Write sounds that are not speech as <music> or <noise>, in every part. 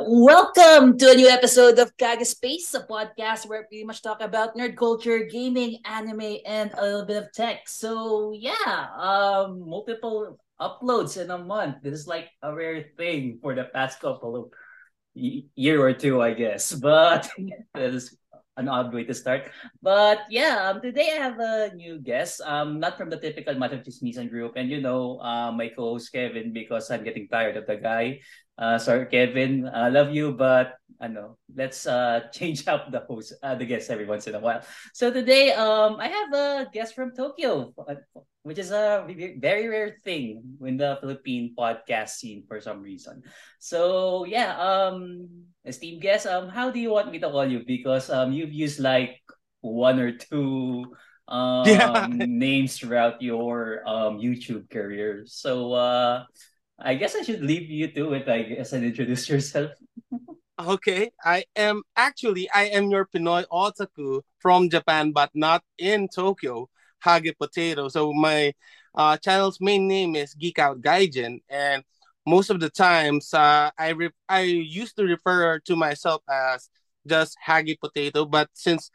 Welcome to a new episode of Kaga Space, a podcast where we much talk about nerd culture, gaming, anime, and a little bit of tech. So yeah, um, multiple uploads in a month. This is like a rare thing for the past couple of year or two, I guess. <laughs> But that is an odd way to start. But yeah, um, today I have a new guest. Um, not from the typical Macho Chismisan group, and you know, uh, my co-host Kevin, because I'm getting tired of the guy. Uh, sorry, Kevin. I love you, but ano, let's uh, <laughs> change up the host, uh, the guest every once in a while. So today, um, I have a guest from Tokyo, which is a very rare thing in the Philippine podcast scene for some reason. So yeah, um, esteemed guest, um, how do you want me to call you? Because um, you've used like one or two um yeah. names throughout your um YouTube career. So uh I guess I should leave you to it, I guess, and introduce yourself. <laughs> okay. I am actually I am your Pinoy otaku from Japan, but not in Tokyo. Hage Potato. So my uh, channel's main name is Geek Out Gaijin, and most of the times uh, I re- I used to refer to myself as just Hage Potato, but since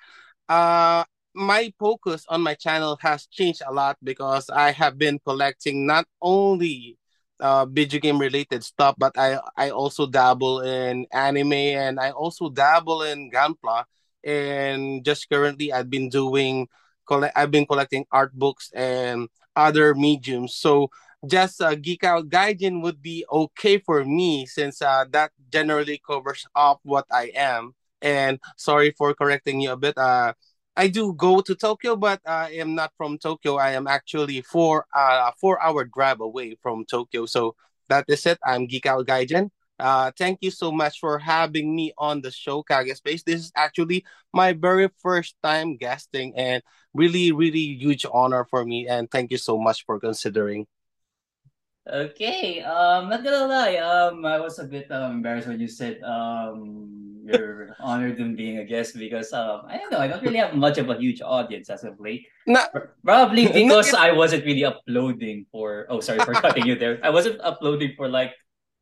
uh, my focus on my channel has changed a lot because I have been collecting not only uh, video game related stuff, but I I also dabble in anime and I also dabble in Gunpla. And just currently, I've been doing collect. I've been collecting art books and other mediums. So just uh, geek out gaijin would be okay for me since uh, that generally covers up what I am. And sorry for correcting you a bit. Uh, I do go to Tokyo, but I am not from Tokyo. I am actually four uh four hour drive away from Tokyo. So that is it. I'm Geek Out Gaijin. Uh, thank you so much for having me on the show, Kage Space. This is actually my very first time guesting, and really, really huge honor for me. And thank you so much for considering. Okay, um, not gonna lie, um, I was a bit um, embarrassed when you said um you're <laughs> honored in being a guest because um I don't know I don't really have much of a huge audience as of late. <laughs> Not, Probably because not, I wasn't really uploading for oh sorry for cutting you there. I wasn't uploading for like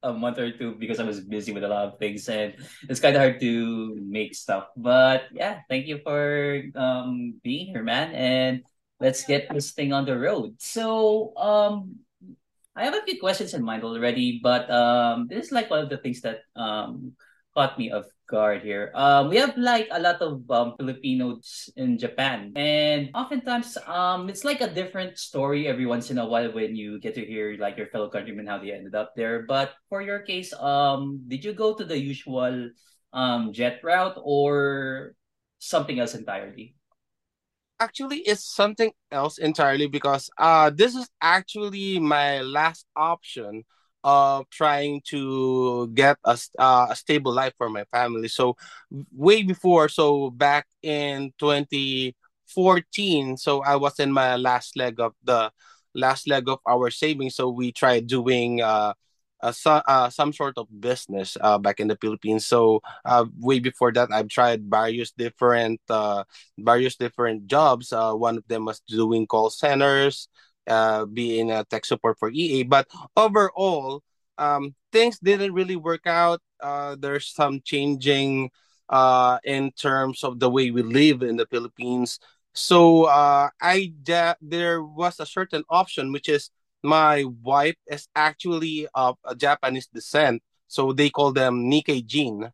a month or two because I was busy with a lot of things and it's kind of hard to make stuff. But yeah, thank you for um being here, man. And let's get this thing on the road. So um I have a few questions in mind already, but um this is like one of the things that um caught me off guard here. Um, we have like a lot of um, Filipinos in Japan, and oftentimes um, it's like a different story every once in a while when you get to hear like your fellow countrymen how they ended up there. But for your case, um, did you go to the usual um jet route or something else entirely? Actually, it's something else entirely because uh this is actually my last option of trying to get a, uh, a stable life for my family. So way before, so back in 2014, so I was in my last leg of the last leg of our savings. So we tried doing uh, uh, uh, some sort of business uh, back in the Philippines. So uh, way before that, I've tried various different uh, various different jobs. Uh, one of them was doing call centers, uh, being a tech support for EA. But overall, um, things didn't really work out. Uh, there's some changing uh, in terms of the way we live in the Philippines. So uh, I there was a certain option, which is my wife is actually of a Japanese descent, so they call them Nikkei Jin.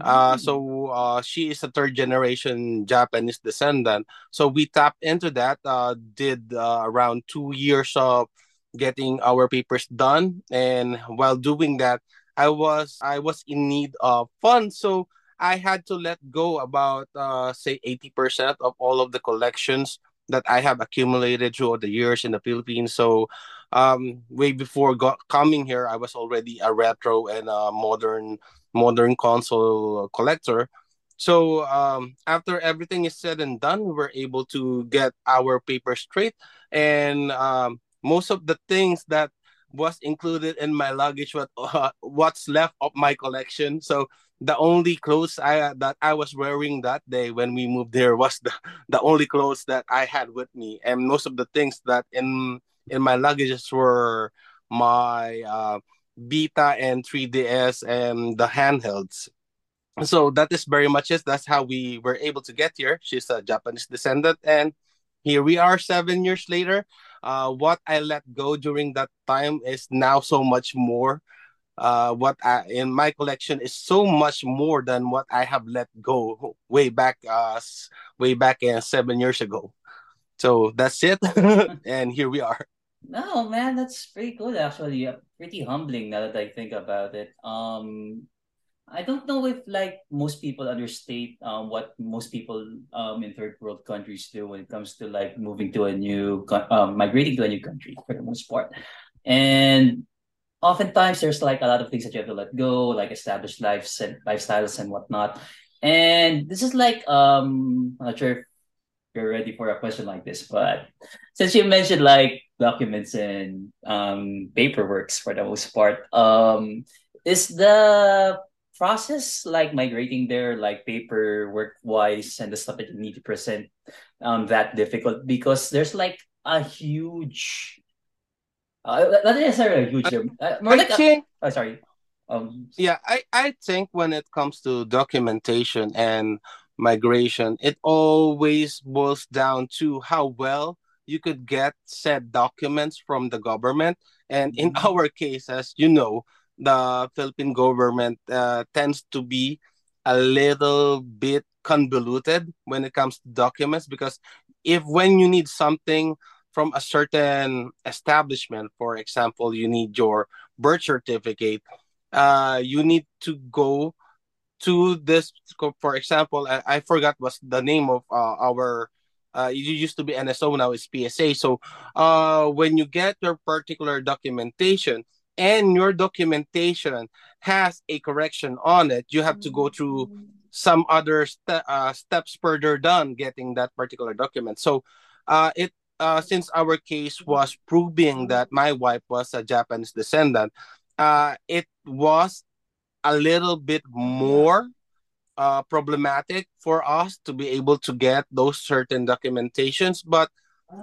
Uh, so uh, she is a third generation Japanese descendant. So we tapped into that. Uh, did uh, around two years of getting our papers done, and while doing that, I was I was in need of funds. So I had to let go about uh, say eighty percent of all of the collections that I have accumulated throughout the years in the Philippines. So um, way before got, coming here, I was already a retro and a modern modern console collector. So um, after everything is said and done, we were able to get our paper straight, and um, most of the things that was included in my luggage what <laughs> uh, what's left of my collection. So the only clothes I that I was wearing that day when we moved there was the, <laughs> the only clothes that I had with me, and most of the things that in in my luggages were my uh, Vita and 3DS and the handhelds. So that is very much it. That's how we were able to get here. She's a Japanese descendant, and here we are seven years later. Uh, what I let go during that time is now so much more. Uh, what I, in my collection is so much more than what I have let go way back, uh, way back in seven years ago. So that's it, <laughs> and here we are. No, man, that's pretty good actually. Pretty humbling now that I think about it. Um, I don't know if like most people understate um, what most people um, in third world countries do when it comes to like moving to a new um, migrating to a new country for the most part, and oftentimes there's like a lot of things that you have to let go, like established lives and lifestyles and whatnot. And this is like um, I'm not sure if you're ready for a question like this, but since you mentioned like documents and um paperworks for the most part, um, is the process like migrating there like paperwork wise and the stuff that you need to present um that difficult? Because there's like a huge uh, not necessarily a huge uh, more I like think, a, oh sorry. Um yeah i i think when it comes to documentation and migration it always boils down to how well you could get said documents from the government and in mm-hmm. our case as you know the Philippine government uh, tends to be a little bit convoluted when it comes to documents because if when you need something from a certain establishment, for example, you need your birth certificate, uh, you need to go to this. For example, I, I forgot what's the name of uh, our. Uh, it used to be NSO, now it's PSA. So, uh, when you get your particular documentation, and your documentation has a correction on it, you have to go through some other ste- uh, steps further down getting that particular document. So, uh, it uh, since our case was proving that my wife was a Japanese descendant, uh, it was a little bit more uh, problematic for us to be able to get those certain documentations. But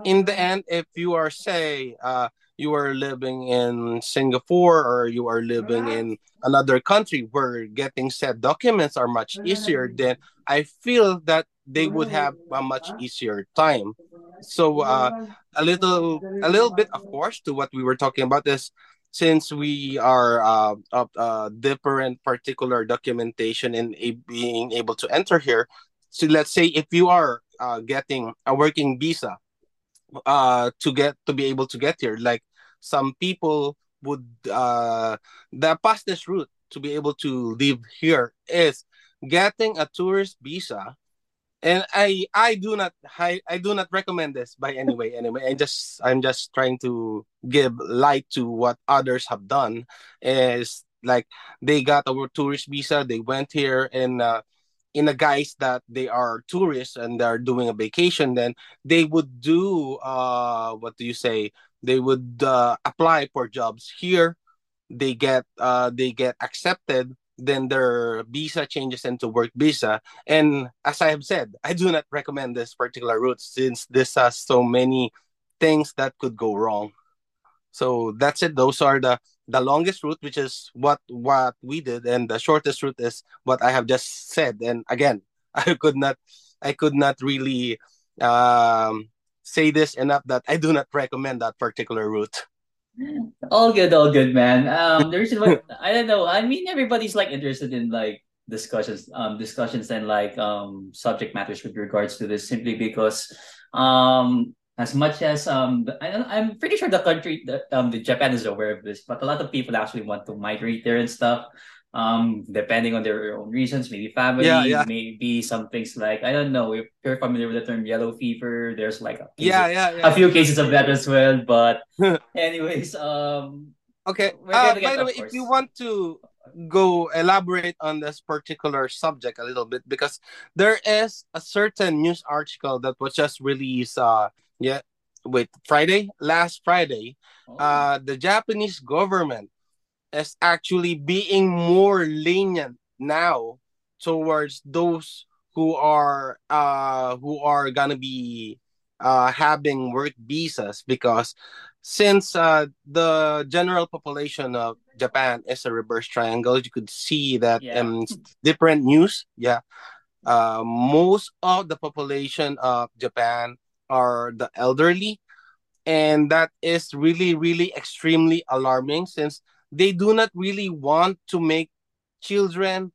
in the end, if you are, say, uh, you are living in Singapore or you are living in another country where getting said documents are much easier, then I feel that they would have a much easier time. So uh, a little, a little bit, of course, to what we were talking about is since we are uh, of uh, different particular documentation and being able to enter here. So let's say if you are uh, getting a working visa uh to get to be able to get here like some people would uh the fastest route to be able to live here is getting a tourist visa and i i do not i, I do not recommend this by any way anyway i just i'm just trying to give light to what others have done is like they got a tourist visa they went here and uh, in a guise that they are tourists and they're doing a vacation, then they would do uh what do you say? They would uh, apply for jobs here. They get uh they get accepted. Then their visa changes into work visa. And as I have said, I do not recommend this particular route since this has so many things that could go wrong. So that's it. Those are the the longest route, which is what what we did, and the shortest route is what I have just said. And again, <laughs> I could not I could not really um, say this enough that I do not recommend that particular route. All good, all good, man. Um, the reason why I don't know. I mean, everybody's like interested in like discussions, um, discussions and like um subject matters with regards to this, simply because um as much as um I, I'm pretty sure the country that um the Japan is aware of this, but a lot of people actually want to migrate there and stuff. Um, depending on their own reasons, maybe family, yeah, yeah. maybe some things like I don't know if you're familiar with the term yellow fever. There's like a yeah, yeah, yeah, a few cases of that as well. But <laughs> anyways, um, okay. Uh, by the way, if you want to go elaborate on this particular subject a little bit because there is a certain news article that was just released uh yeah wait friday last friday oh. uh the japanese government is actually being more lenient now towards those who are uh who are gonna be uh having work visas because since uh, the general population of Japan is a reverse triangle, you could see that Yeah. um different news. Yeah, uh, most of the population of Japan are the elderly, and that is really, really extremely alarming since they do not really want to make children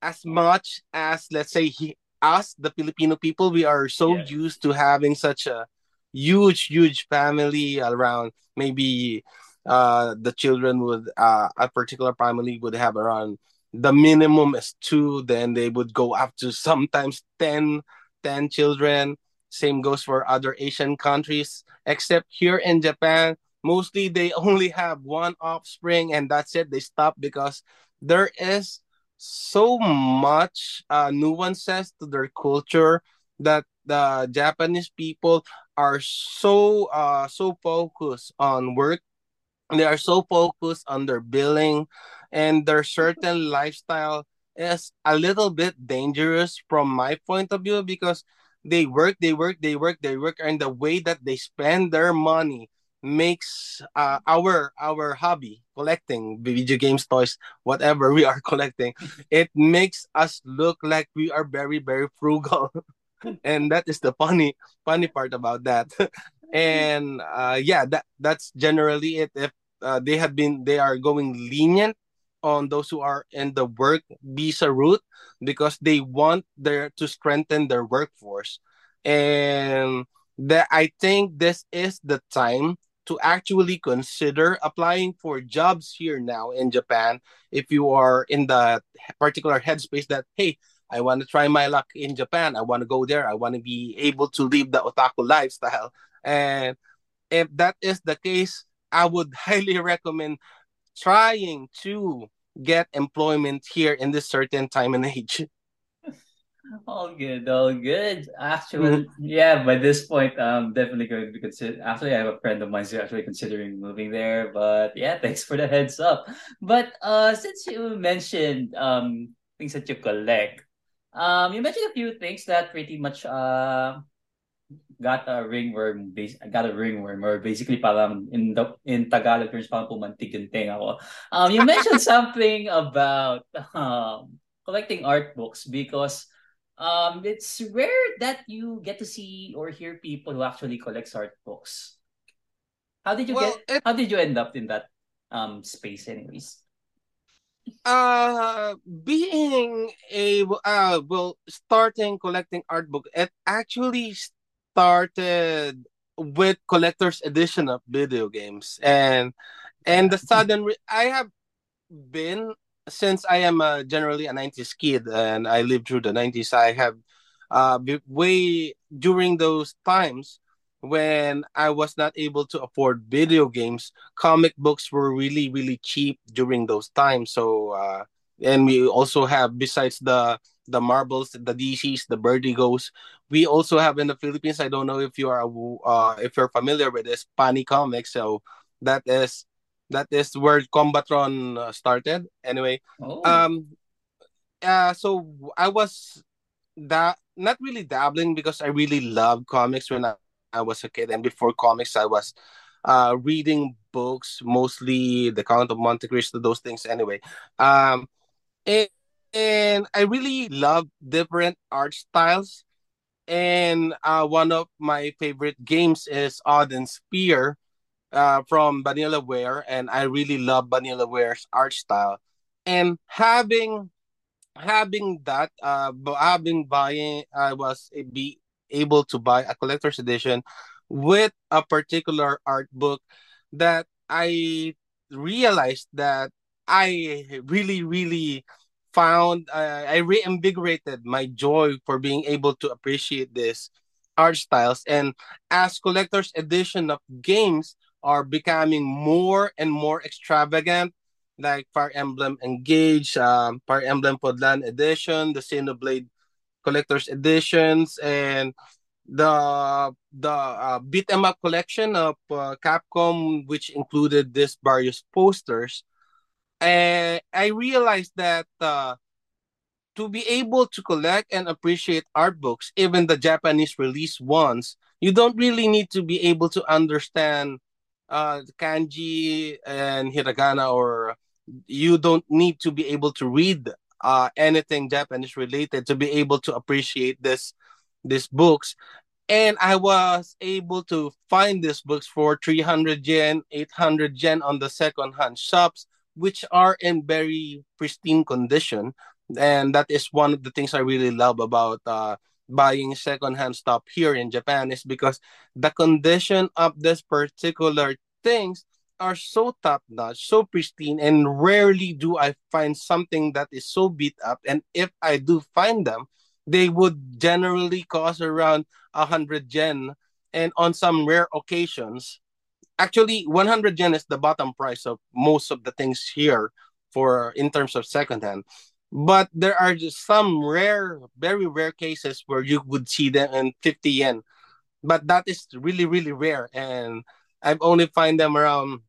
as much as let's say he, us the filipino people we are so Yes. used to having such a huge huge family around maybe uh the children would uh a particular family would have around the minimum is two then they would go up to sometimes 10 10 children same goes for other asian countries except here in japan mostly they only have one offspring and that's it they stop because there is so much uh, nuances to their culture that the Japanese people are so uh so focused on work. They are so focused on their billing, and their certain lifestyle is a little bit dangerous from my point of view because they work, they work, they work, they work, and the way that they spend their money makes uh, our our hobby collecting video games toys whatever we are <laughs> collecting it makes us look like we are very very frugal. <laughs> And that is the funny funny part about that. <laughs> And uh yeah that that's generally it. If uh, they have been they are going lenient on those who are in the work visa route because they want their to strengthen their workforce. And that i think this is the time to actually consider applying for jobs here now in japan if you are in the particular headspace that hey I want to try my luck in Japan. I want to go there. I want to be able to live the otaku lifestyle. And if that is the case, I would <laughs> highly recommend trying to get employment here in this certain time and age. All good, all good. Actually, yeah, by this point, I'm definitely going to be consider. Actually, I have a friend of mine who's actually considering moving there. But yeah, <laughs> thanks for the heads up. But uh, since you mentioned um things that you collect, um, you mentioned a few things that pretty much uh got a ringworm base got a ringworm or basically parang in the in Tagalog terms parang pumantig yung tenga ko. Um, you mentioned <laughs> something about um collecting art books because um it's rare that you get to see or hear people who actually collect art books. How did you Well, get it how did you end up in that um space anyways? uh being a uh well starting collecting art book it actually started with collector's edition of video games and and the <laughs> sudden re- I have been since I am uh, generally a 90s kid and I lived through the 90s I have uh way during those times when I was not able to afford video games comic books were really really cheap during those times. So uh and we also have besides the the Marvels the DCs the Vertigos we also have in the Philippines I don't know if you are uh if you're familiar with this Funny Komiks. So that is that is where Combatron uh, started. Anyway Oh. um uh so I was that not really dabbling because I really loved comics when I, I was a kid. And before comics I was uh reading books mostly the Count of Monte Cristo those things. Anyway um and, and I really love different art styles. And uh one of my favorite games is Odin Sphere uh from Vanillaware and I really love Vanillaware's art style. And having having that uh having buying I was a- be able to buy a collector's edition with a particular art book that I realized that I really really found uh, I reinvigorated my joy for being able to appreciate this art styles. And as collector's edition of games are becoming more and more extravagant like Fire Emblem Engage, um, Fire Emblem Fodlan Edition, the Xenoblade Collector's Editions, and the the uh, beat 'em up collection of uh, Capcom, which included these various posters. And I realized that uh, to be able to collect and appreciate art books, even the Japanese release ones, you don't really need to be able to understand uh, kanji and hiragana, or you don't need to be able to read uh, anything Japanese related to be able to appreciate this these books. And I was able to find these books for 300 yen, 800 yen on the second hand shops, which are in very pristine condition. And that is one of the things I really love about uh, buying secondhand stuff here in Japan is because the condition of this particular things are so top notch, so pristine, and rarely do I find something that is so beat up. And if I do find them, they would generally cost around a hundred yen, and on some rare occasions, actually 100 yen is the bottom price of most of the things here for in terms of secondhand but there are just some rare very rare cases where you would see them in 50 yen. But that is really really rare. And i've only find them around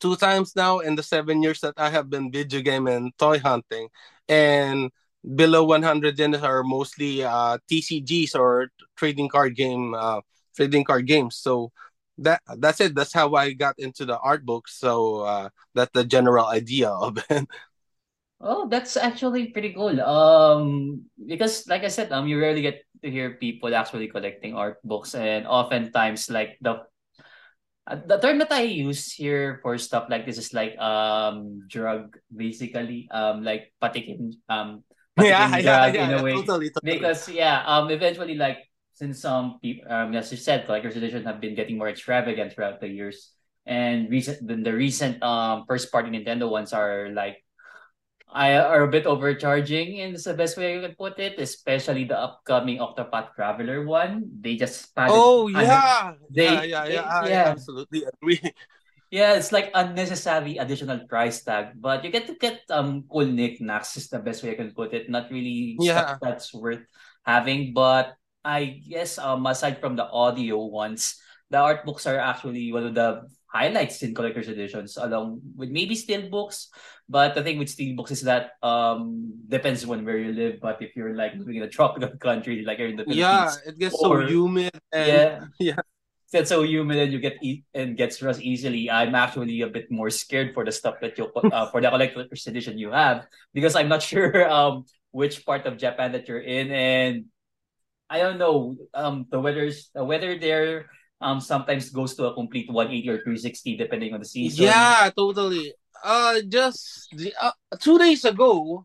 two times now in the seven years that i have been video game and toy hunting. And below 100 yen are mostly uh, tcgs or trading card game uh, trading card games. So that that's it. That's how i got into the art books so uh, that's the general idea of it <laughs> Oh, that's actually pretty cool. Um, because like I said, um, you rarely get to hear people actually collecting art books, and oftentimes, like the uh, the term that I use here for stuff like this is like um drug, basically, um, like patikim, um, <laughs> yeah patikim yeah drug yeah, in a way, totally totally. Because yeah, um, eventually, like since some people, um, as you said, collector's editions have been getting more extravagant throughout the years, and recent, then the recent um first party Nintendo ones are like I are a bit overcharging in the best way I can put it, especially the upcoming Octopath Traveler one. They just padded oh yeah yeah they, yeah yeah they i yeah. absolutely agree <laughs> Yeah, it's like unnecessary additional price tag, but you get to get um cool knickknacks is the best way I can put it. Not really stuff yeah that's worth having, but I guess um aside from the audio ones, the art books are actually one of the highlights in collector's editions, along with maybe steel books. But the thing with steel books is that um depends on where you live. But if you're like living in a tropical <laughs> country, like you're in the Philippines, <laughs> yeah it gets so humid and yeah, yeah that's so humid and you get eat and gets rust easily. I'm actually a bit more scared for the stuff that you uh, for the collector's edition you have because I'm not <laughs> sure um which part of Japan that you're in and I don't know um the weather's the weather there um sometimes goes to a complete 180 or 360 depending on the season. yeah totally uh just the uh, two days ago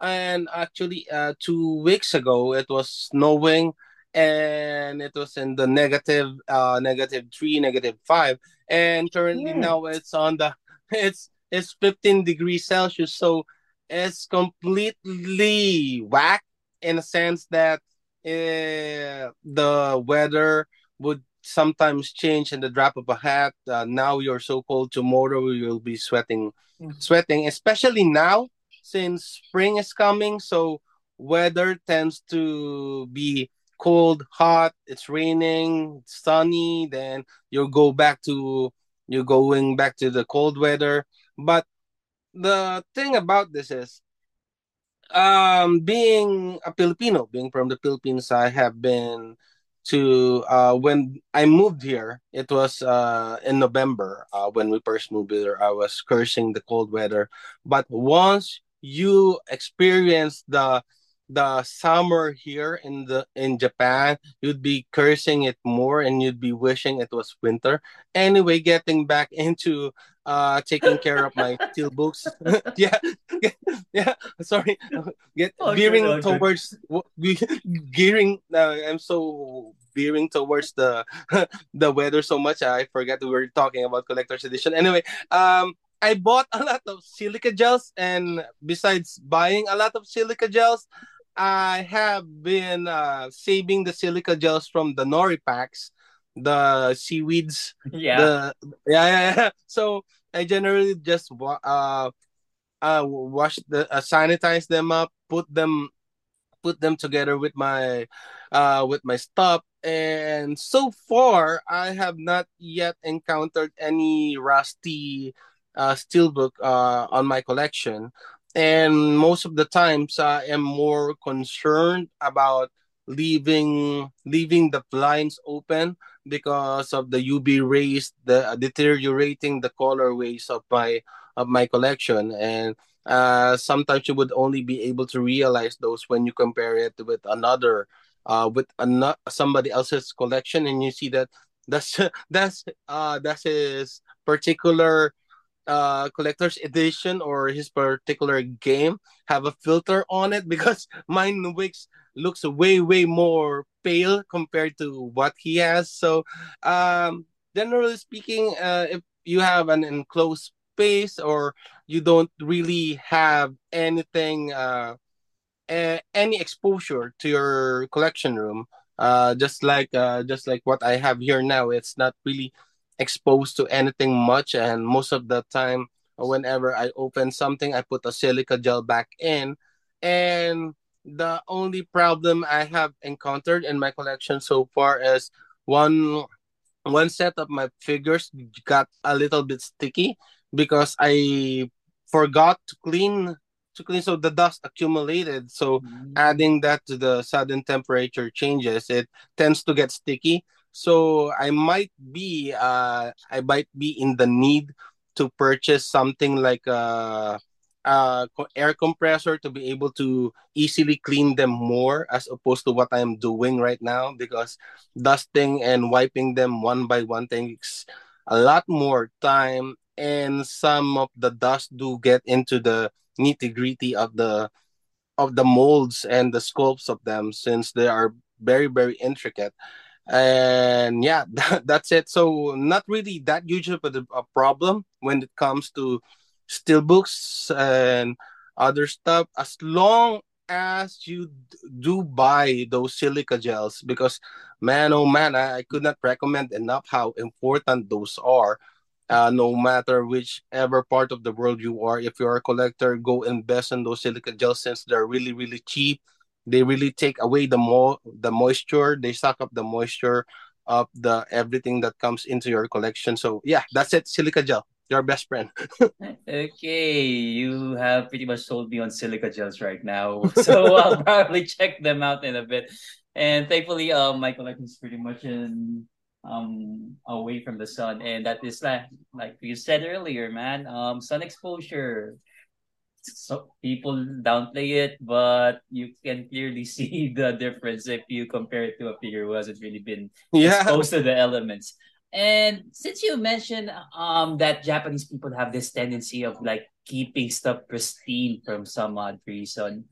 and actually uh two weeks ago it was snowing and it was in the negative uh negative three negative five and currently Yeah. now it's on the <laughs> it's it's 15 degrees celsius so it's completely whack in a sense that uh, the weather would sometimes change in the drop of a hat. Uh, now you're so cold tomorrow you'll be sweating sweating especially now since spring is coming. So weather tends to be cold hot it's raining sunny then you'll go back to you're going back to the cold weather. But the thing about this is um being a filipino being from the philippines i have been to uh when i moved here it was uh in november uh when we first moved here i was cursing the cold weather. But once you experience the the summer here in the in japan you'd be cursing it more and you'd be wishing it was winter. Anyway getting back <laughs> into uh taking care of my <laughs> steel books <laughs> yeah <laughs> yeah sorry. Get Oh good, veering oh towards gearing uh, i'm so veering towards the the weather so much i forgot we were talking about collector's edition. Anyway um i bought a lot of silica gels and besides buying a lot of silica gels i have been uh saving the silica gels from the nori packs the seaweeds Yeah. the yeah yeah, yeah. <laughs> so i generally just wa- uh uh wash the uh, sanitize them up put them put them together with my uh with my stuff and so far i have not yet encountered any rusty uh steelbook uh on my collection and most of the times i am more concerned about leaving leaving the blinds open because of the UV rays, the uh, deteriorating the colorways of my of my collection, and uh, sometimes you would only be able to realize those when you compare it with another, uh, with another somebody else's collection, and you see that that's <laughs> that's uh that's his particular uh collector's edition or his particular game have a filter on it <laughs> because mine looks looks way way more pale compared to what he has. So um generally speaking uh if you have an enclosed space or you don't really have anything uh a- any exposure to your collection room uh just like uh just like what i have here now it's not really exposed to anything much. And most of the time whenever i open something i put a silica gel back in. And the only problem i have encountered in my collection so far is one one set of my figures got a little bit sticky because i forgot to clean to clean so the dust accumulated so Mm. adding that to the sudden temperature changes it tends to get sticky so i might be uh i might be in the need to purchase something like a, Uh, co- air compressor to be able to easily clean them more as opposed to what i'm doing right now because dusting and wiping them one by one takes a lot more time and some of the dust do get into the nitty gritty of the of the molds and the sculpts of them since they are very very intricate. And yeah that, <laughs> that's it. So not really that huge of a, a problem when it comes to steel books and other stuff as long as you do buy those silica gels because man oh man I, I could not recommend enough how important those are. Uh, no matter whichever part of the world you are if you're a collector go invest in those silica gels since they're really really cheap. They really take away the mo the moisture. They suck up the moisture of the everything that comes into your collection. So yeah that's it silica gel your best friend <laughs> Okay, you have pretty much sold me on silica gels right now, <laughs> so I'll probably check them out in a bit. And thankfully, um, my collection is pretty much in um away from the sun, and that is like like you said earlier, man. Um, sun exposure. So people downplay it, but you can clearly <laughs> see the difference if you compare it to a figure who hasn't really been yeah exposed to the elements. And since you mentioned um that Japanese people have this tendency of like keeping stuff pristine from some odd reason,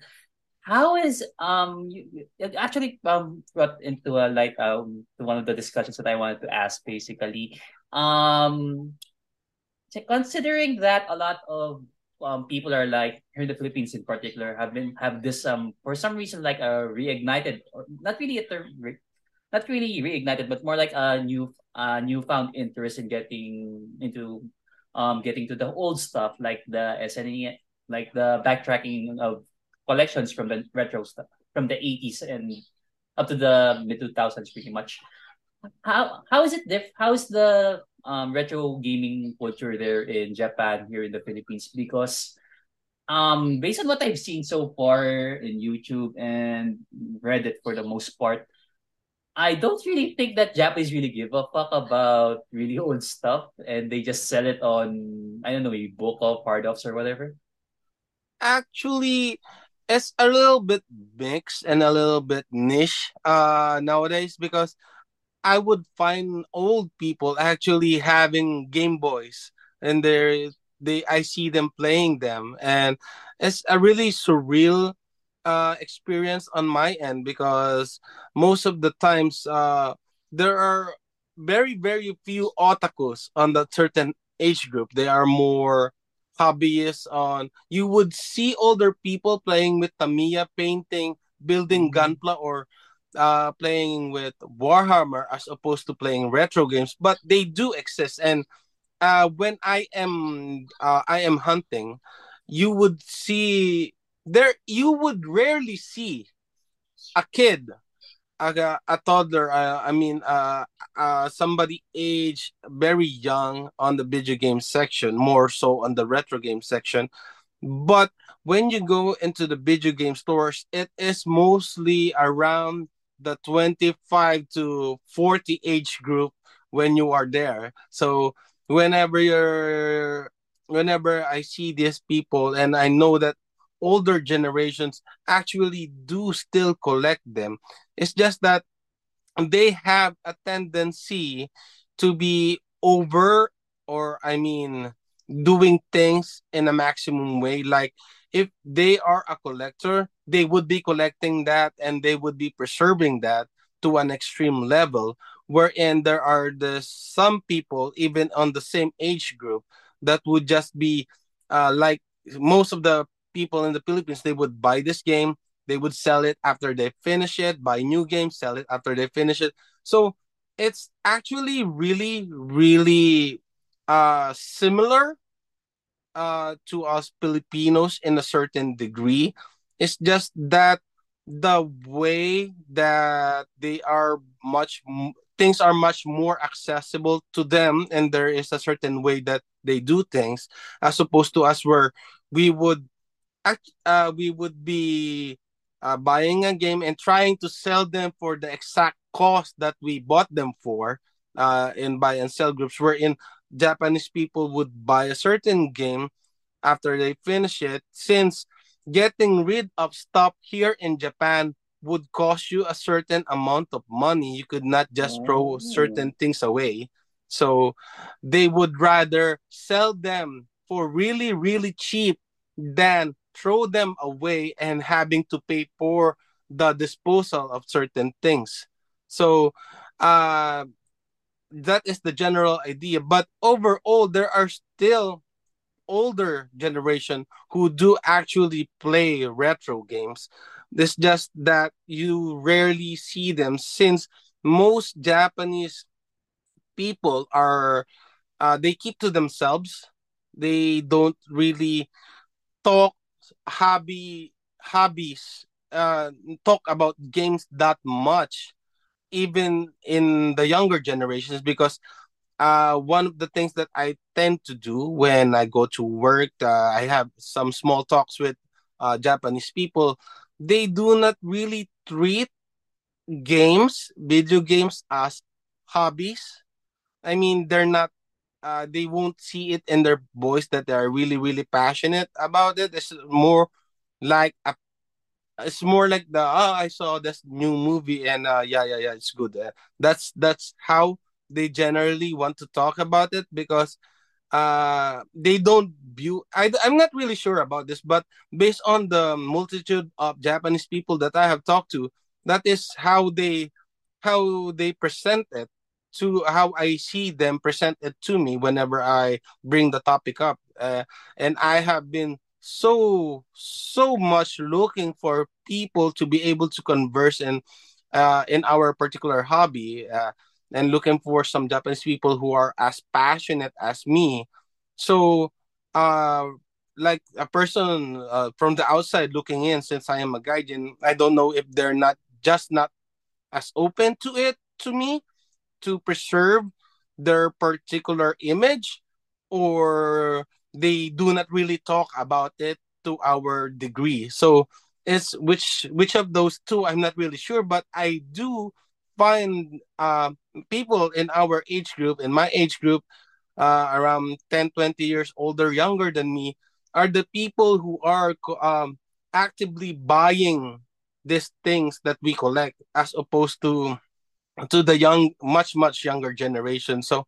how is um you, it actually um brought into a like um one of the discussions that I wanted to ask basically. Um considering that a lot of um people are like here in the Philippines in particular have been have this um for some reason like a reignited or not really a term not really reignited but more like a new uh newfound interest in getting into um getting to the old stuff like the SNE like the backtracking of collections from the retro stuff from the 80s and up to the mid 2000s pretty much. How how is it diff how is the um retro gaming culture there in Japan here in the Philippines? Because um based on what I've seen so far in YouTube and Reddit for the most part I don't really think that Japanese really give a fuck about really old stuff and they just sell it on I don't know maybe Book Off Hard Offs or whatever. Actually it's a little bit mixed and a little bit niche uh nowadays because I would find old people actually having Game Boys and they're they I see them playing them and it's a really surreal uh experience on my end because most of the times uh there are very very few otakus on the certain age group they are more hobbyists on you would see older people playing with Tamiya painting building Mhm. gunpla or uh, playing with Warhammer as opposed to playing retro games, but they do exist. And uh, when I am uh, I am hunting, you would see there. You would rarely see a kid, a, a toddler. Uh, I mean, uh, uh, somebody age very young on the video game section, more so on the retro game section. But when you go into the video game stores, it is mostly around the 25 to 40 age group when you are there. So whenever you're whenever I see these people and I know that older generations actually do still collect them. It's just that they have a tendency to be over or I mean doing things in a maximum way like if they are a collector they would be collecting that and they would be preserving that to an extreme level wherein there are the some people even on the same age group that would just be uh, like most of the people in the Philippines they would buy this game they would sell it after they finish it buy new games sell it after they finish it. So it's actually really really uh similar uh to us Filipinos in a certain degree. It's just that the way that they are much things are much more accessible to them and there is a certain way that they do things as opposed to us where we would uh, we would be uh, buying a game and trying to sell them for the exact cost that we bought them for uh, in buy and sell groups wherein japanese people would buy a certain game after they finish it since getting rid of stuff here in Japan would cost you a certain amount of money. You could not just throw certain things away. So they would rather sell them for really, really cheap than throw them away and having to pay for the disposal of certain things. So uh, that is the general idea. But overall, there are still older generation who do actually play retro games. It's just that you rarely see them since most Japanese people are uh, they keep to themselves. They don't really talk hobby hobbies uh, talk about games that much even in the younger generations because uh, one of the things that I tend to do when I go to work, uh, I have some small talks with uh, Japanese people. They do not really treat games, video games, as hobbies. I mean, they're not. Uh, they won't see it in their voice that they are really, really passionate about it. It's more like a it's more like the oh I saw this new movie and uh yeah yeah yeah it's good. Uh, that's that's how they generally want to talk about it because uh they don't view I, i'm not really sure about this but based on the multitude of japanese people that i have talked to that is how they how they present it to how i see them presented to me whenever i bring the topic up uh, and i have been so so much looking for people to be able to converse in uh, in our particular hobby uh, and looking for some Japanese people who are as passionate as me. So, uh, like a person uh, from the outside looking in, since I am a guide, and I don't know if they're not just not as open to it to me to preserve their particular image, or they do not really talk about it to our degree. So it's which which of those two I'm not really sure, but I do find uh, people in our age group, in my age group, uh, around 10, 20 years older, younger than me, are the people who are um, actively buying these things that we collect as opposed to to the young much much younger generation so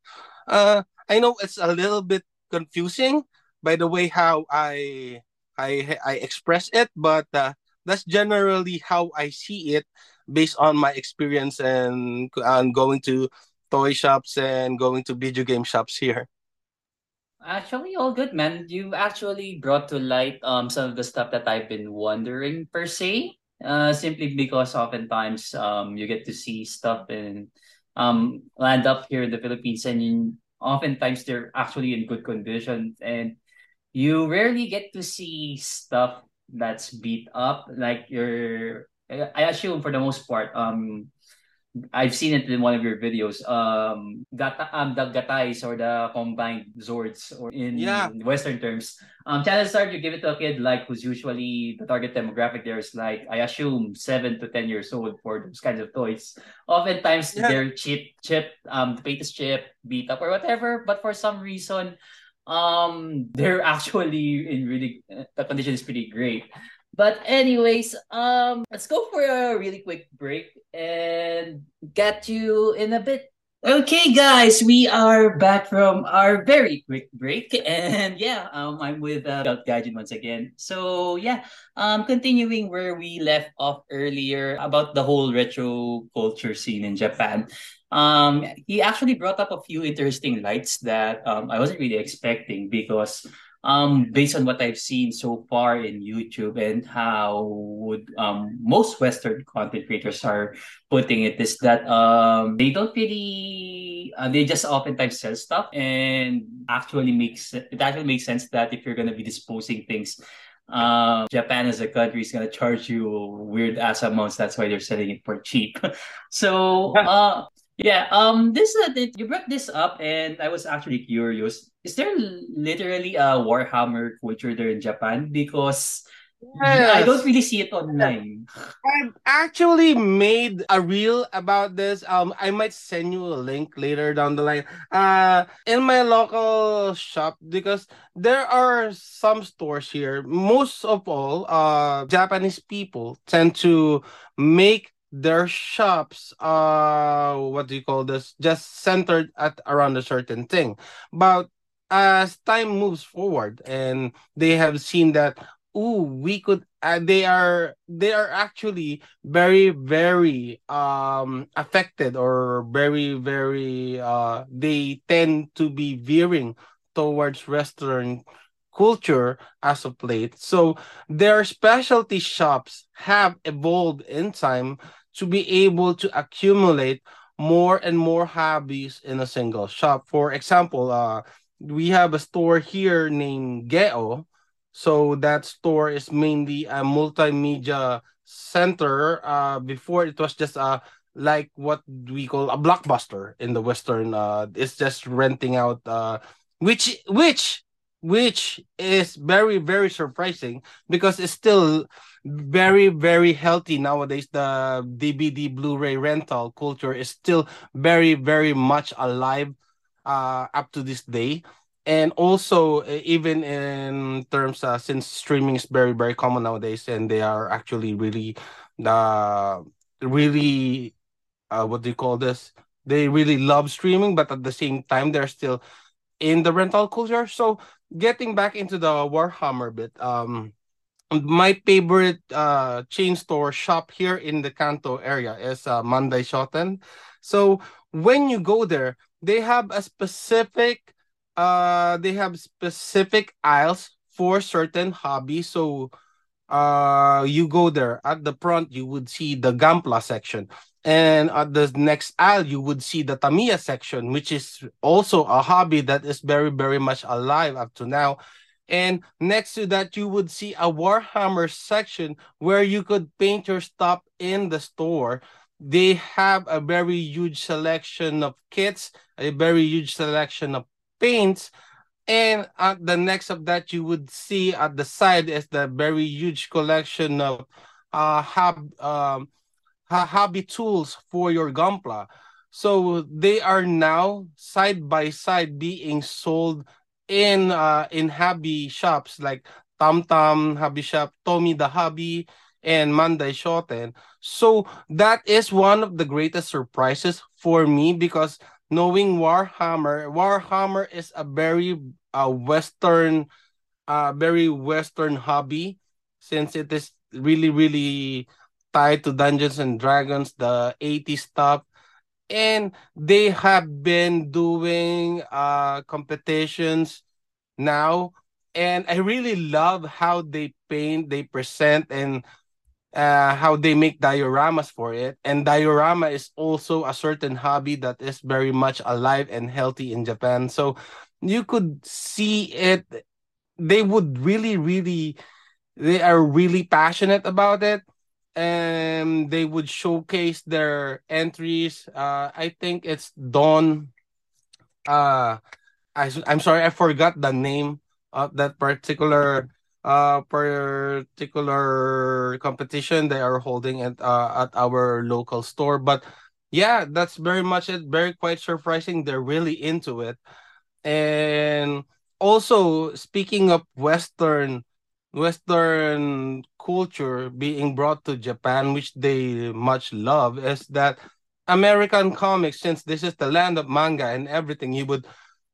uh i know it's a little bit confusing by the way how i i i express it but uh, that's generally how i see it based on my experience and and going to toy shops and going to video game shops here. Actually, all good, man. You actually brought to light um some of the stuff that I've been wondering per se. Uh, simply because oftentimes um you get to see stuff and um land up here in the Philippines, and you, oftentimes they're actually in good condition, and you rarely get to see stuff that's beat up. Like your I assume for the most part, um, I've seen it in one of your videos. Um, gata, um, the gattais or the combined zords, or in Yeah. Western terms, um, chances are you give it to a kid like who's usually the target demographic there is like I assume seven to ten years old for those kinds of toys. Oftentimes Yeah. they're chip, chip, um, the paint is chip, beat up or whatever. But for some reason, um, <laughs> they're actually in really the condition is pretty great. But anyways, um, let's go for a really quick break and get you in a bit. Okay, guys, we are back from our very quick break, and yeah, um, I'm with uh, Gadget once again. So yeah, um, continuing where we left off earlier about the whole retro culture scene in Japan. Um, he actually brought up a few interesting lights that um I wasn't really expecting because um based on what I've seen so far in YouTube and how would um most Western content creators are putting it is that um they don't really uh, they just oftentimes sell stuff and actually makes it actually makes sense that if you're gonna be disposing things um Japan as a country is gonna charge you weird ass amounts. That's why they're selling it for cheap. <laughs> So uh yeah, um, this uh, you brought this up, and I was actually curious. Is there literally a Warhammer culture there in Japan? Because I don't really see it online. I've actually made a reel about this. Um, I might send you a link later down the line. Uh, in my local shop because there are some stores here. Most of all, uh, Japanese people tend to make their shops. Uh, what do you call this? Just centered at around a certain thing. But as time moves forward, and they have seen that ooh we could uh, they are they are actually very very um affected or very very uh they tend to be veering towards western culture as of late so their specialty shops have evolved in time to be able to accumulate more and more hobbies in a single shop for example uh we have a store here named Geo so that store is mainly a multimedia center. Uh, before it was just a like what we call a blockbuster in the western. Uh, it's just renting out. Uh, which which which is very very surprising because it's still very very healthy nowadays. The DVD Blu-ray rental culture is still very very much alive. Uh, up to this day and also uh, even in terms uh, since streaming is very very common nowadays and they are actually really uh really uh what do you call this they really love streaming but at the same time they're still in the rental culture so getting back into the warhammer bit um my favorite uh chain store shop here in the kanto area is uh, mandai shoten. So when you go there they have a specific uh they have specific aisles for certain hobbies. So uh you go there at the front you would see the Gunpla section and at the next aisle you would see the tamiya section which is also a hobby that is very very much alive up to now. And next to that you would see a warhammer section where you could paint your stuff in the store. They have a very huge selection of kits a very huge selection of paints. And at the next of that you would see at the side is the very huge collection of uh um ha- hobby tools for your Gunpla so they are now side by side being sold in uh in hobby shops like Tam Tam Hobby Shop, Tommy the Hobby, and Mandai Shoten. So that is one of the greatest surprises for me because knowing Warhammer, Warhammer is a very uh, Western, uh, very Western hobby since it is really, really tied to Dungeons and Dragons, the 80s stuff. And they have been doing uh, competitions now. And I really love how they paint, they present, and uh, how they make dioramas for it. And diorama is also a certain hobby that is very much alive and healthy in Japan. So you could see it. They would really, really, they are really passionate about it. And they would showcase their entries. Uh, I think it's Dawn. Uh, I, I'm sorry, I forgot the name of that particular uh particular competition they are holding at uh, at our local store. But yeah, that's very much it. Very quite surprising. They're really into it, and also speaking of Western Western culture being brought to Japan, which they much love, is that American comics, since this is the land of manga and everything, you would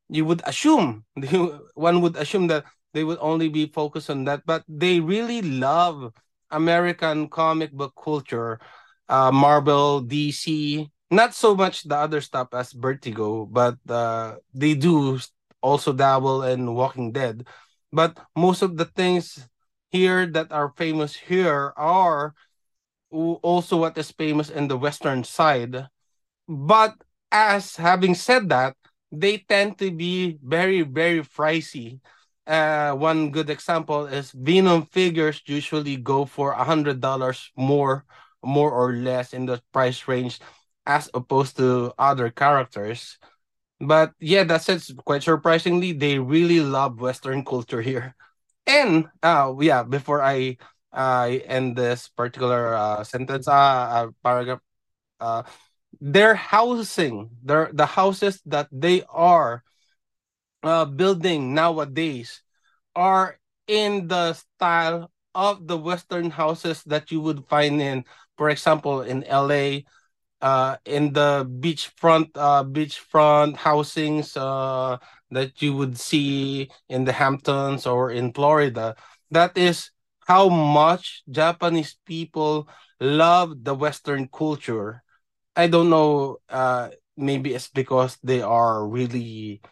you would assume <laughs> one would assume that they would only be focused on that, but they really love American comic book culture, uh, Marvel, DC. Not so much the other stuff as Vertigo, but uh, they do also dabble in Walking Dead but most of the things here that are famous here are also what is famous in the western side. But as having said that they tend to be very very pricey. Uh, one good example is venom figures usually go for a hundred dollars more more or less in the price range as opposed to other characters but yeah, that's it. Quite surprisingly, they really love Western culture here. And uh yeah, before I I end this particular uh, sentence, uh, uh paragraph, uh, their housing, their the houses that they are uh building nowadays are in the style of the Western houses that you would find in, for example, in LA, uh, in the beachfront uh, beachfront housings uh, that you would see in the Hamptons or in Florida. That is how much Japanese people love the Western culture. I don't know. Uh, maybe it's because they are really,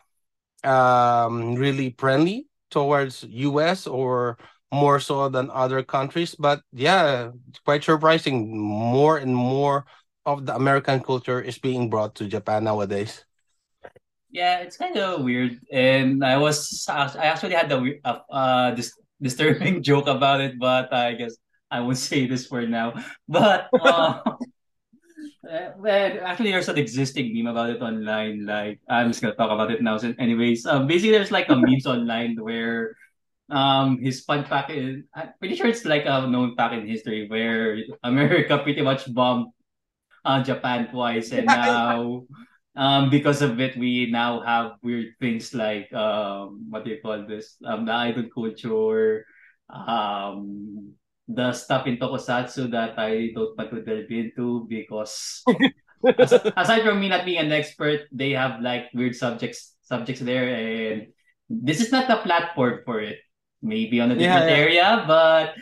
um, really friendly towards U.S. or more so than other countries. But yeah, quite surprising. More and more of the American culture is being brought to Japan nowadays. Yeah, it's kind of weird, and I was I actually had the uh, uh this disturbing <laughs> joke about it, but I guess I won't <laughs> say this for now. But uh, well, <laughs> actually, there's an existing meme about it online. Like I'm just gonna talk about it now. So anyways, um, basically, there's like a memes online where um his fun fact is I'm pretty sure it's like a known fact in history where America pretty much bombed uh, Japan twice, and now um, because of it, we now have weird things like um, what do you call this? Um, the idol culture, um, the stuff in tokusatsu that I don't want to delve into because <laughs> aside from me not being an expert, they have like weird subjects subjects there, and this is not the platform for it. Maybe on a different yeah, yeah. area, but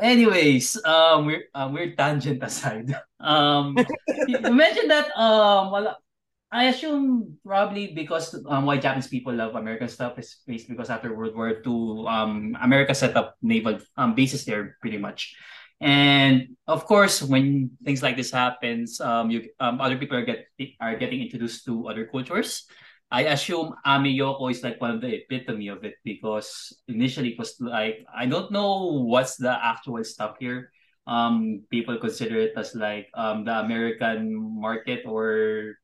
Anyways, um, we're um, we're tangent aside. <laughs> Um, you mentioned that um, well, I assume probably because um, why Japanese people love American stuff is based because after World War II, um, America set up naval um bases there pretty much, and of course when things like this happens, um, you um other people are get are getting introduced to other cultures. I assume Ameyoko is like one of the epitome of it because initially it was like I don't know what's the actual stuff here. Um, people consider it as like um the American market or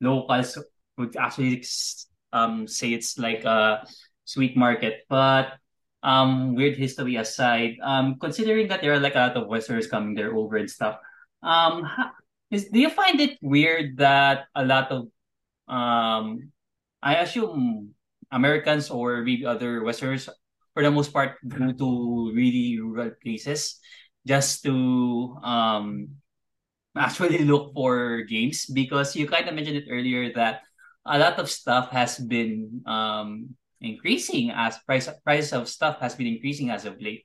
locals would actually um say it's like a sweet market, but um weird history aside, um considering that there are like a lot of Westerners coming there over and stuff, um is do you find it weird that a lot of um I assume Americans or maybe other Westerners, for the most part, go to really rural places just to um actually <laughs> look for games because you kind of mentioned it earlier that a lot of stuff has been um increasing as price price of stuff has been increasing as of late.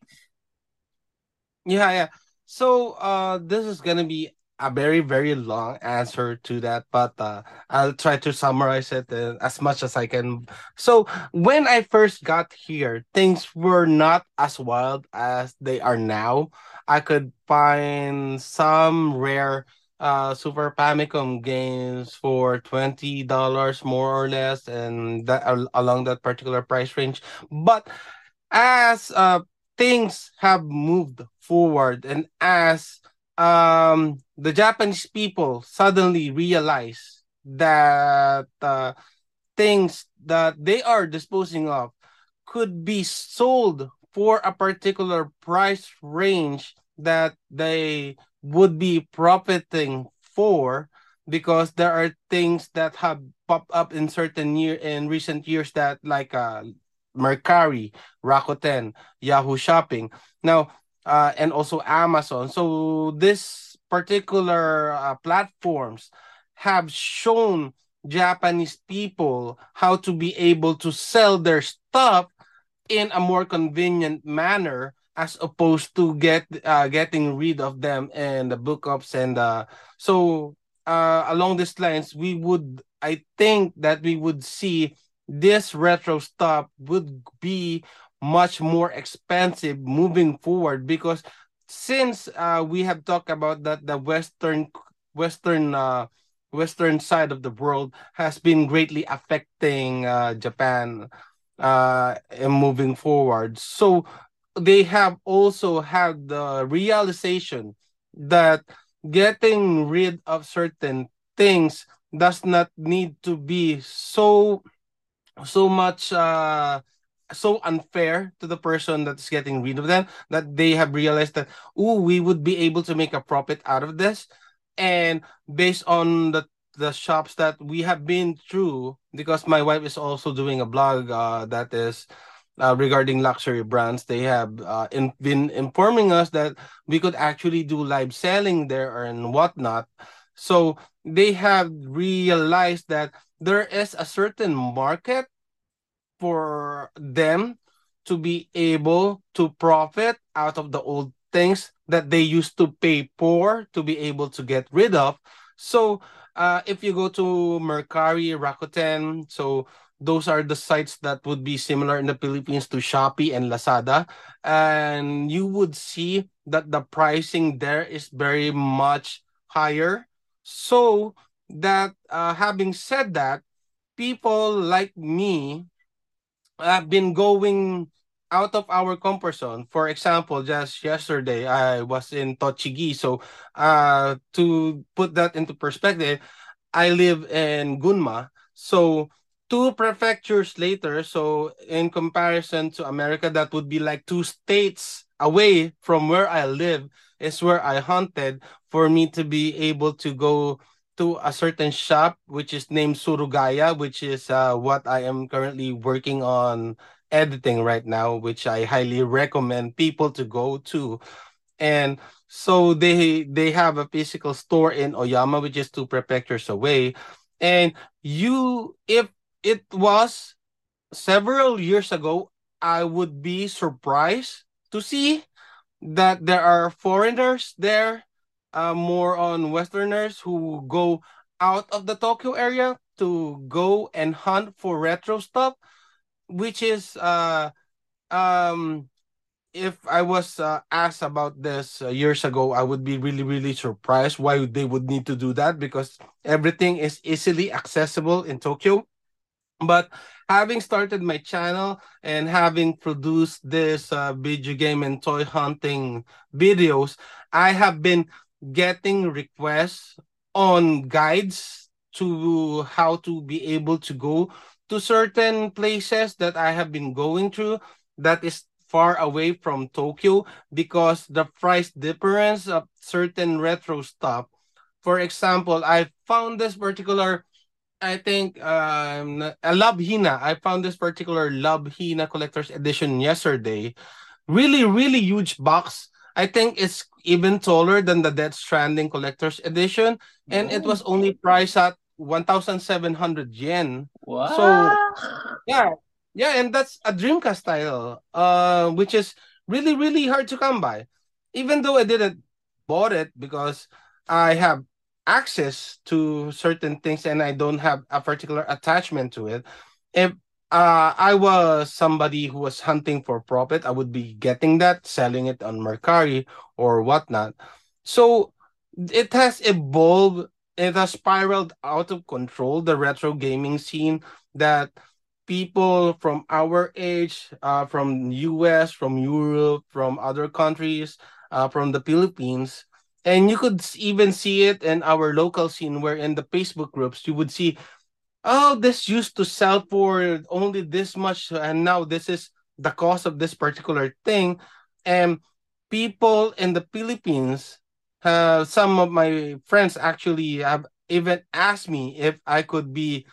Yeah, yeah. So uh this is gonna be a very very long answer to that but uh, i'll try to summarize it uh, as much as i can. So when i first got here things were not as wild as they are now. I could find some rare uh super famicom games for $20 more or less and that along that particular price range. But as uh things have moved forward and as um the Japanese people suddenly realize that uh, things that they are disposing of could be sold for a particular price range that they would be profiting for because there are things that have popped up in certain year in recent years that like uh Mercari, Rakuten, Yahoo Shopping. Now, uh, and also Amazon. So this particular uh, platforms have shown Japanese people how to be able to sell their stuff in a more convenient manner as opposed to get uh, getting rid of them and the Book Offs and uh so uh along these lines we would I think that we would see this retro stuff would be much more expensive moving forward because since uh, we have talked about that the western western uh, western side of the world has been greatly affecting uh, Japan uh, in moving forward. So they have also had the realization that getting rid of certain things does not need to be so so much uh so unfair to the person that's getting rid of them that they have realized that oh we would be able to make a profit out of this. And based on the the shops that we have been through because my wife is also doing a blog uh, that is uh, regarding luxury brands they have uh, in, been informing us that we could actually do live selling there and whatnot. So they have realized that there is a certain market for them to be able to profit out of the old things that they used to pay for to be able to get rid of. So uh, if you go to Mercari, Rakuten, so those are the sites that would be similar in the Philippines to Shopee and Lazada. And you would see that the pricing there is very much higher. So that uh, having said that, people like me have been going out of our comfort zone. For example, just yesterday I was in Tochigi. So uh to put that into perspective, I live in Gunma. So two prefectures later, so in comparison to America, that would be like two states away from where I live is where I hunted for me to be able to go to a certain shop which is named Surugaya, which is uh, what I am currently working on editing right now, which I highly recommend people to go to. And so they they have a physical store in Oyama, which is two prefectures away. And you, if it was several years ago, I would be surprised to see that there are foreigners there uh, more on Westerners who go out of the Tokyo area to go and hunt for retro stuff, which is uh um if I was uh, asked about this uh, years ago, I would be really, really surprised why they would need to do that because everything is easily accessible in Tokyo. But having started my channel and having produced this uh, video game and toy hunting videos, I have been getting requests on guides to how to be able to go to certain places that I have been going to that is far away from Tokyo because the price difference of certain retro stuff. For example, I found this particular I think um a Love Hina. I found this particular Love Hina collector's edition yesterday. Really, really huge box. I think it's even taller than the Death Stranding Collector's Edition, and it was only priced at 1,700 yen. Wow. So, yeah, yeah, and that's a Dreamcast title, uh, which is really, really hard to come by. Even though I didn't bought it because I have access to certain things and I don't have a particular attachment to it. If uh, I was somebody who was hunting for profit, I would be getting that, selling it on Mercari or whatnot. So it has evolved, it has spiraled out of control, the retro gaming scene that people from our age, uh, from US, from Europe, from other countries, uh, from the Philippines. And you could even see it in our local scene where in the Facebook groups, you would see, oh, this used to sell for only this much, and now this is the cost of this particular thing. And people in the Philippines, uh, some of my friends actually have even asked me if I could be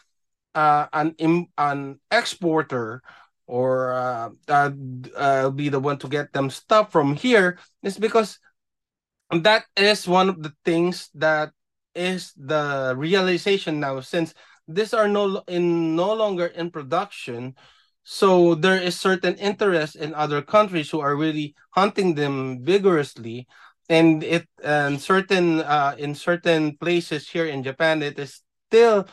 uh, an an exporter or uh, uh, be the one to get them stuff from here is because that is one of the things that is the realization now since these are no in no longer in production so there is certain interest in other countries who are really hunting them vigorously and it and certain uh, in certain places here in japan it is still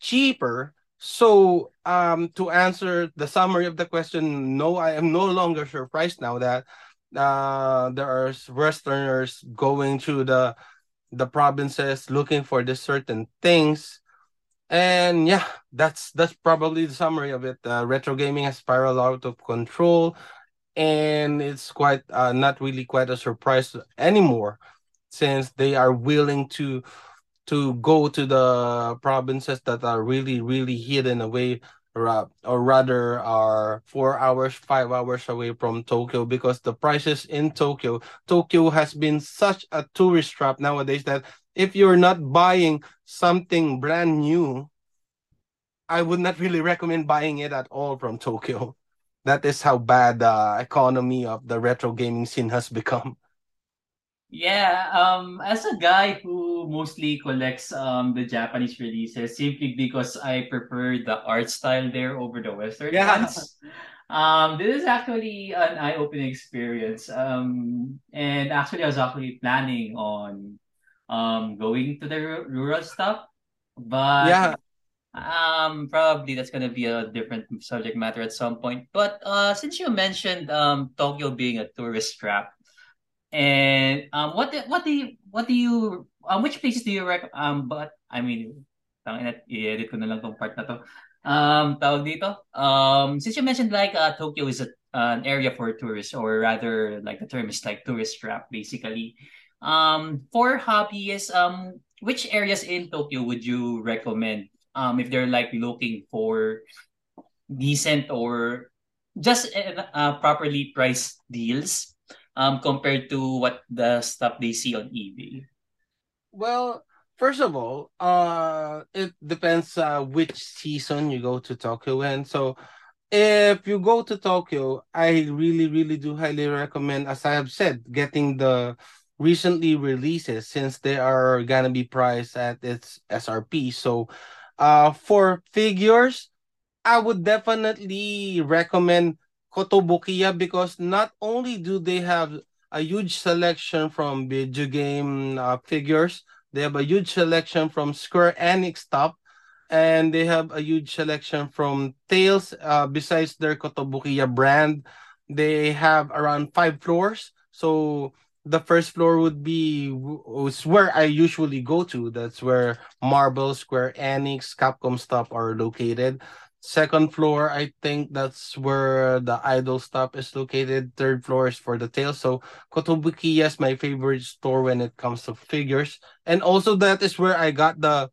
cheaper. So, um, to answer the summary of the question, no, I am no longer surprised now that uh, there are Westerners going to the the provinces looking for the certain things. And yeah, that's that's probably the summary of it. Uh, retro gaming has spiraled out of control, and it's quite uh, not really quite a surprise anymore, since they are willing to to go to the provinces that are really really hidden away or rather are four hours five hours away from tokyo because the prices in tokyo tokyo has been such a tourist trap nowadays that if you're not buying something brand new i would not really recommend buying it at all from tokyo that is how bad the economy of the retro gaming scene has become yeah, um, as a guy who mostly collects um the Japanese releases simply because I prefer the art style there over the Western yeah. ones. <laughs> Um, this is actually an eye-opening experience. Um, and actually, I was actually planning on um going to the rural stuff, but yeah, um, probably that's gonna be a different subject matter at some point. But uh, since you mentioned um Tokyo being a tourist trap, and um, what the, what do you what do you um, which places do you rec um but I mean tangin i-edit ko na lang tong part na to. Um tawag dito. Um since you mentioned like uh, Tokyo is a, uh, an area for tourists or rather like the term is like tourist trap basically. Um for hobbyists um which areas in Tokyo would you recommend um if they're like looking for decent or just uh, uh properly priced deals um, compared to what the stuff they see on eBay? Well, first of all, uh, it depends uh, which season you go to Tokyo and so if you go to Tokyo, I really, really do highly recommend, as I have said, getting the recently releases since they are gonna be priced at its SRP. So, uh, for figures, I would definitely recommend Kotobukiya because not only do they have a huge selection from video game uh, figures, they have a huge selection from Square Enix stuff, and they have a huge selection from Tales. Uh, besides their Kotobukiya brand, they have around five floors. So the first floor would be was where I usually go to. That's where Marvel, Square Enix, Capcom stuff are located. Second floor, I think that's where the idol stuff is located. Third floor is for the tail. So Kotobukiya is my favorite store when it comes to figures. And also that is where I got the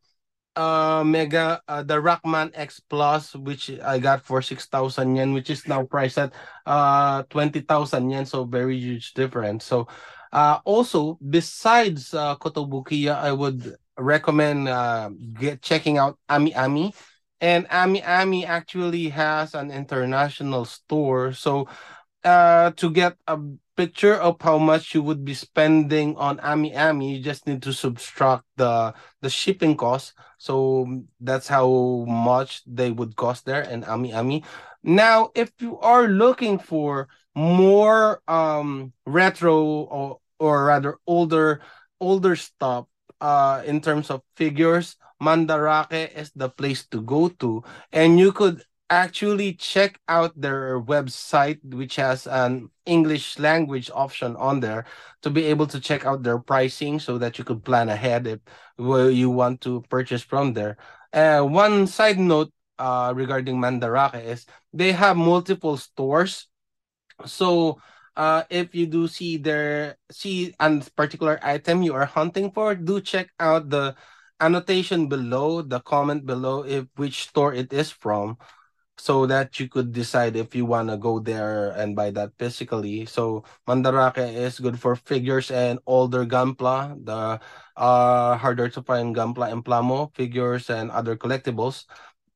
uh mega uh, the Rockman X Plus, which I got for six thousand yen, which is now priced at uh twenty thousand yen. So very huge difference. So uh also besides uh Kotobukiya, I would recommend uh get checking out Ami Ami and Ami Ami actually has an international store. So uh, to get a picture of how much you would be spending on Ami Ami, you just need to subtract the the shipping cost. So that's how much they would cost there in Ami Ami. Now, if you are looking for more um retro or or rather older older stuff uh in terms of figures Mandarake is the place to go to. And you could actually check out their website, which has an English language option on there to be able to check out their pricing so that you could plan ahead if you want to purchase from there. Uh, one side note uh, regarding Mandarake is they have multiple stores. So uh, if you do see their see a particular item you are hunting for, do check out the annotation below, the comment below, if which store it is from so that you could decide if you want to go there and buy that physically. So Mandarake is good for figures and older Gunpla, the uh harder to find Gunpla and Plamo figures and other collectibles.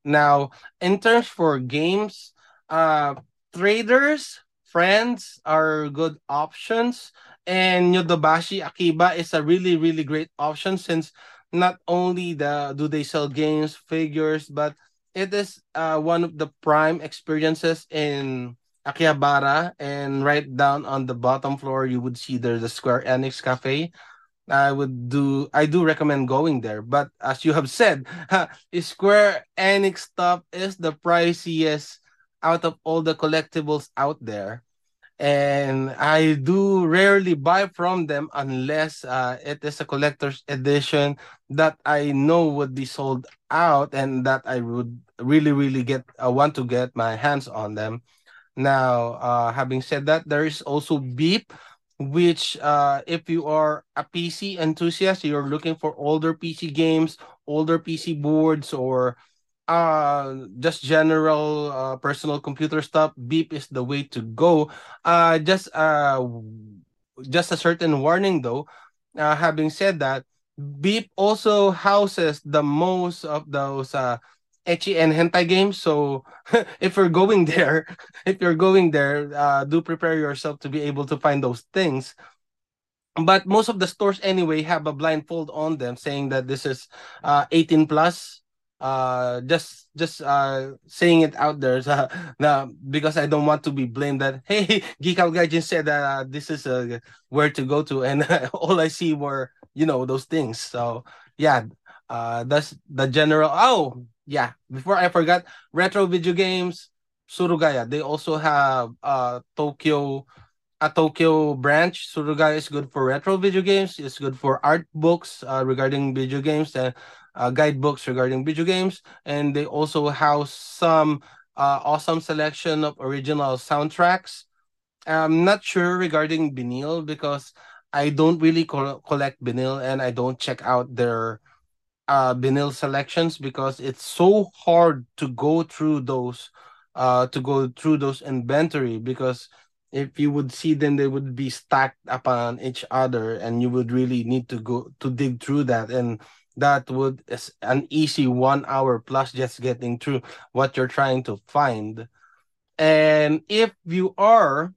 Now, in terms for games, uh traders, friends are good options and Yodobashi Akiba is a really really great option since not only the do they sell games, figures, but it is uh, one of the prime experiences in Akihabara, and right down on the bottom floor, you would see there's the Square Enix Cafe. I would do I do recommend going there, but as you have said, <laughs> Square Enix stuff is the priciest out of all the collectibles out there and I do rarely buy from them unless uh, it is a collector's edition that I know would be sold out and that I would really really get uh, want to get my hands on them. Now, uh, having said that, there is also Beep, which uh, if you are a PC enthusiast, you're looking for older PC games, older PC boards, or uh just general uh, personal computer stuff beep is the way to go. Uh just uh just a certain warning though. Uh having said that beep also houses the most of those uh and hentai games. So <laughs> if you're going there <laughs> if you're going there uh do prepare yourself to be able to find those things. But most of the stores anyway have a blindfold on them saying that this is uh 18 plus uh just just uh saying it out there <laughs> so, uh, because I don't want to be blamed that <laughs> hey Geek Out Gaijin said that uh, this is uh, where to go to and <laughs> all I see were you know those things so yeah uh that's the general oh yeah before I forgot retro video games Surugaya they also have uh Tokyo a Tokyo branch. Surugaya is good for retro video games. It's good for art books uh, regarding video games and uh, guidebooks regarding video games, and they also house some uh, awesome selection of original soundtracks. I'm not sure regarding vinyl because I don't really co- collect vinyl and I don't check out their uh, vinyl selections because it's so hard to go through those uh to go through those inventory because if you would see them they would be stacked upon each other and you would really need to go to dig through that and that would an easy one hour plus just getting through what you're trying to find. And if you are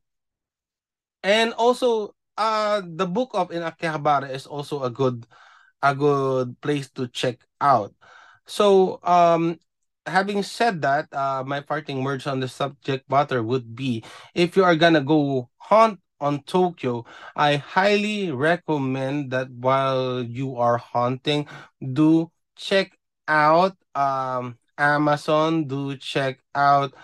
and also uh the Book Off in Akihabara is also a good a good place to check out. So um having said that uh my parting words on the subject matter would be if you are gonna go hunt on Tokyo, I highly recommend that while you are hunting, do check out um Amazon, do check out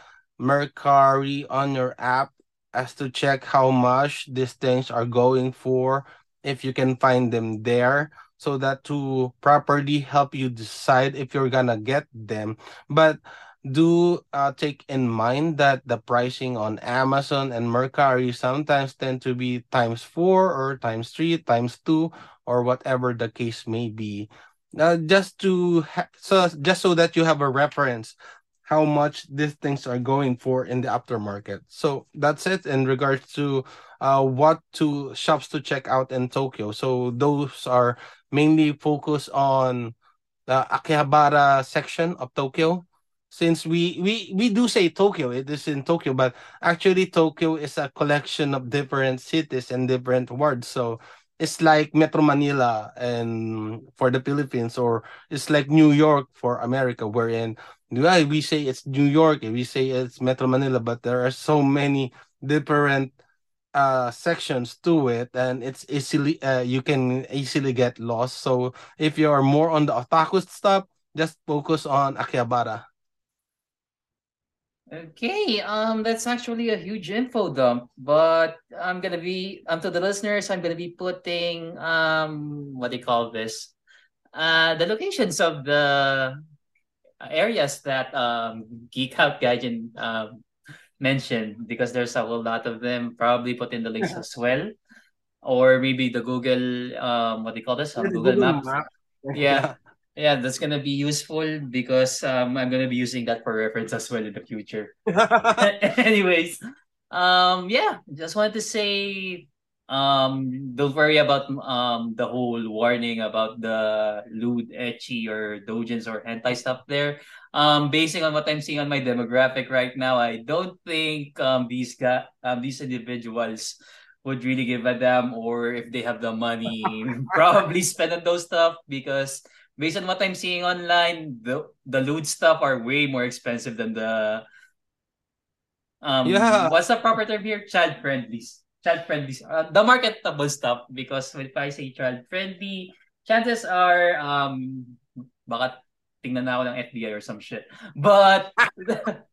Mercari on your app as to check how much these things are going for if you can find them there so that to properly help you decide if you're gonna get them. But do uh, take in mind that the pricing on Amazon and Mercari sometimes tend to be times four or times three, times two, or whatever the case may be. Uh, just to ha- so just so that you have a reference how much these things are going for in the aftermarket. So that's it in regards to uh, what to shops to check out in Tokyo. So those are mainly focused on the Akihabara section of Tokyo since we we we do say Tokyo, it is in Tokyo, but actually Tokyo is a collection of different cities and different words. So it's like Metro Manila and for the Philippines, or it's like New York for America, wherein yeah, we say it's New York, we say it's Metro Manila, but there are so many different uh sections to it and it's easily uh, you can easily get lost so if you are more on the otaku stuff just focus on akihabara Okay, um, that's actually a huge info dump, but I'm gonna be um to the listeners, I'm gonna be putting um what do you call this? Uh the locations of the areas that um, Geek Out Gaijin um, mentioned because there's a whole lot of them. Probably put in the links as well, or maybe the Google um, what do you call this? Um, Google, Google Maps. Map. <laughs> Yeah. yeah, that's gonna be useful because um, I'm gonna be using that for reference as well in the future. <laughs> <laughs> Anyways, um, yeah, just wanted to say um don't worry about um the whole warning about the lewd ecchi or dojins or hentai stuff there um basing on what i'm seeing on my demographic right now i don't think um these guys um these individuals would really give a damn or if they have the money <laughs> probably spend on those stuff because based on what i'm seeing online the the lewd stuff are way more expensive than the um yeah. what's the proper term here? Child friendly child friendly uh, the marketable stuff because if I say child friendly chances are um baka tingnan na ako ng FBI or some shit. But <laughs>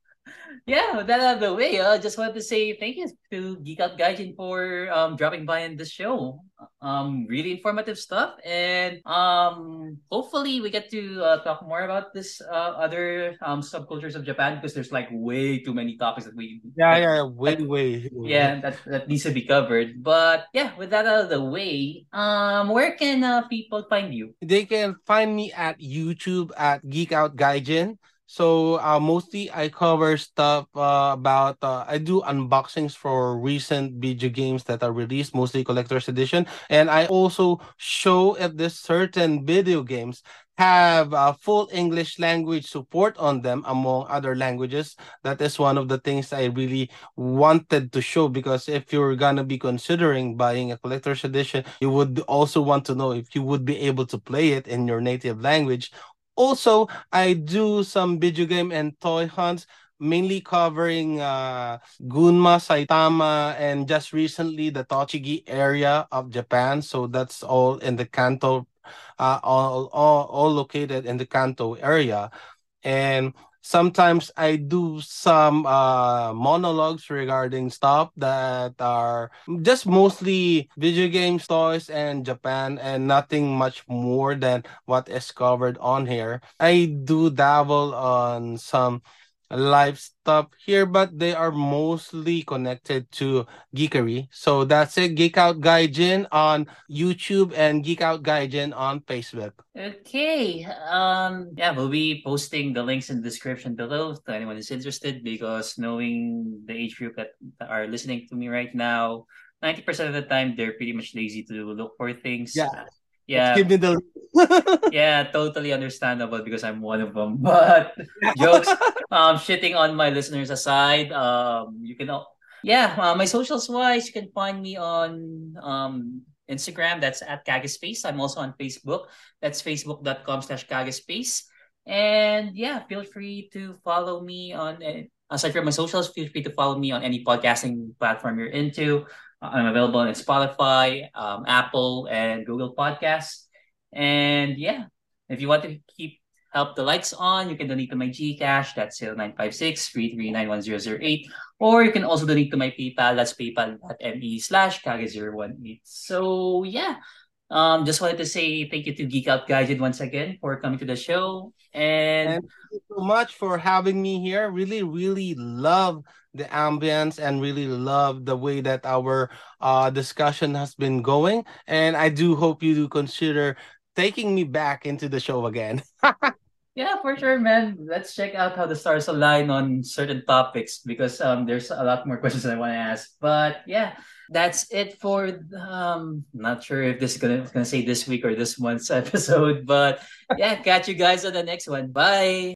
yeah, with that out of the way, I uh, just wanted to say thank you to Geek Out Gaijin for um, dropping by in the show. Um, really informative stuff, and um, hopefully we get to uh, talk more about this uh, other um, subcultures of Japan because there's like way too many topics that we yeah that, yeah way that, way yeah that that needs to be covered. But yeah, with that out of the way, um, where can uh, people find you? They can find me at YouTube at Geek Out Gaijin. So uh, mostly I cover stuff uh, about uh, I do unboxings for recent video games that are released, mostly collector's edition, and I also show if this certain video games have uh, full English language support on them among other languages. That is one of the things I really wanted to show because if you're gonna be considering buying a collector's edition, you would also want to know if you would be able to play it in your native language also, I do some video game and toy hunts, mainly covering uh, Gunma, Saitama, and just recently the Tochigi area of Japan. So that's all in the Kanto, uh, all, all, all located in the Kanto area. And sometimes I do some uh, monologues regarding stuff that are just mostly video games, toys, and Japan, and nothing much more than what is covered on here. I do dabble on some live stuff here, but they are mostly connected to geekery. So that's it. Geek Out Gaijin on YouTube and Geek Out Gaijin on Facebook. Okay. Um yeah, we'll be posting the links in the description below to anyone who's interested because knowing the age group that are listening to me right now, 90% of the time they're pretty much lazy to look for things. Yeah yeah. Give me the <laughs> yeah totally understandable because i'm one of them <laughs> but jokes um shitting on my listeners aside um you can yeah uh, my socials wise you can find me on um instagram that's at kagespace i'm also on facebook that's facebook.com slash kagespace and yeah feel free to follow me on uh, aside from my socials feel free to follow me on any podcasting platform you're into I'm available on Spotify, um, Apple, and Google Podcasts. And yeah, if you want to keep help the lights on, you can donate to my Gcash. That's 0956 3391008. Or you can also donate to my PayPal. That's paypal.me slash kage018. So yeah, um, just wanted to say thank you to Geek Out Gaijin once again for coming to the show. And, and thank you so much for having me here. Really, really love the ambience and really love the way that our uh, discussion has been going. And I do hope you do consider taking me back into the show again. <laughs> yeah, for sure, man. Let's check out how the stars align on certain topics because um, there's a lot more <laughs> questions I want to ask. But yeah that's it for um not sure if this is gonna gonna say this week or this month's <laughs> episode but yeah catch you guys on the next one bye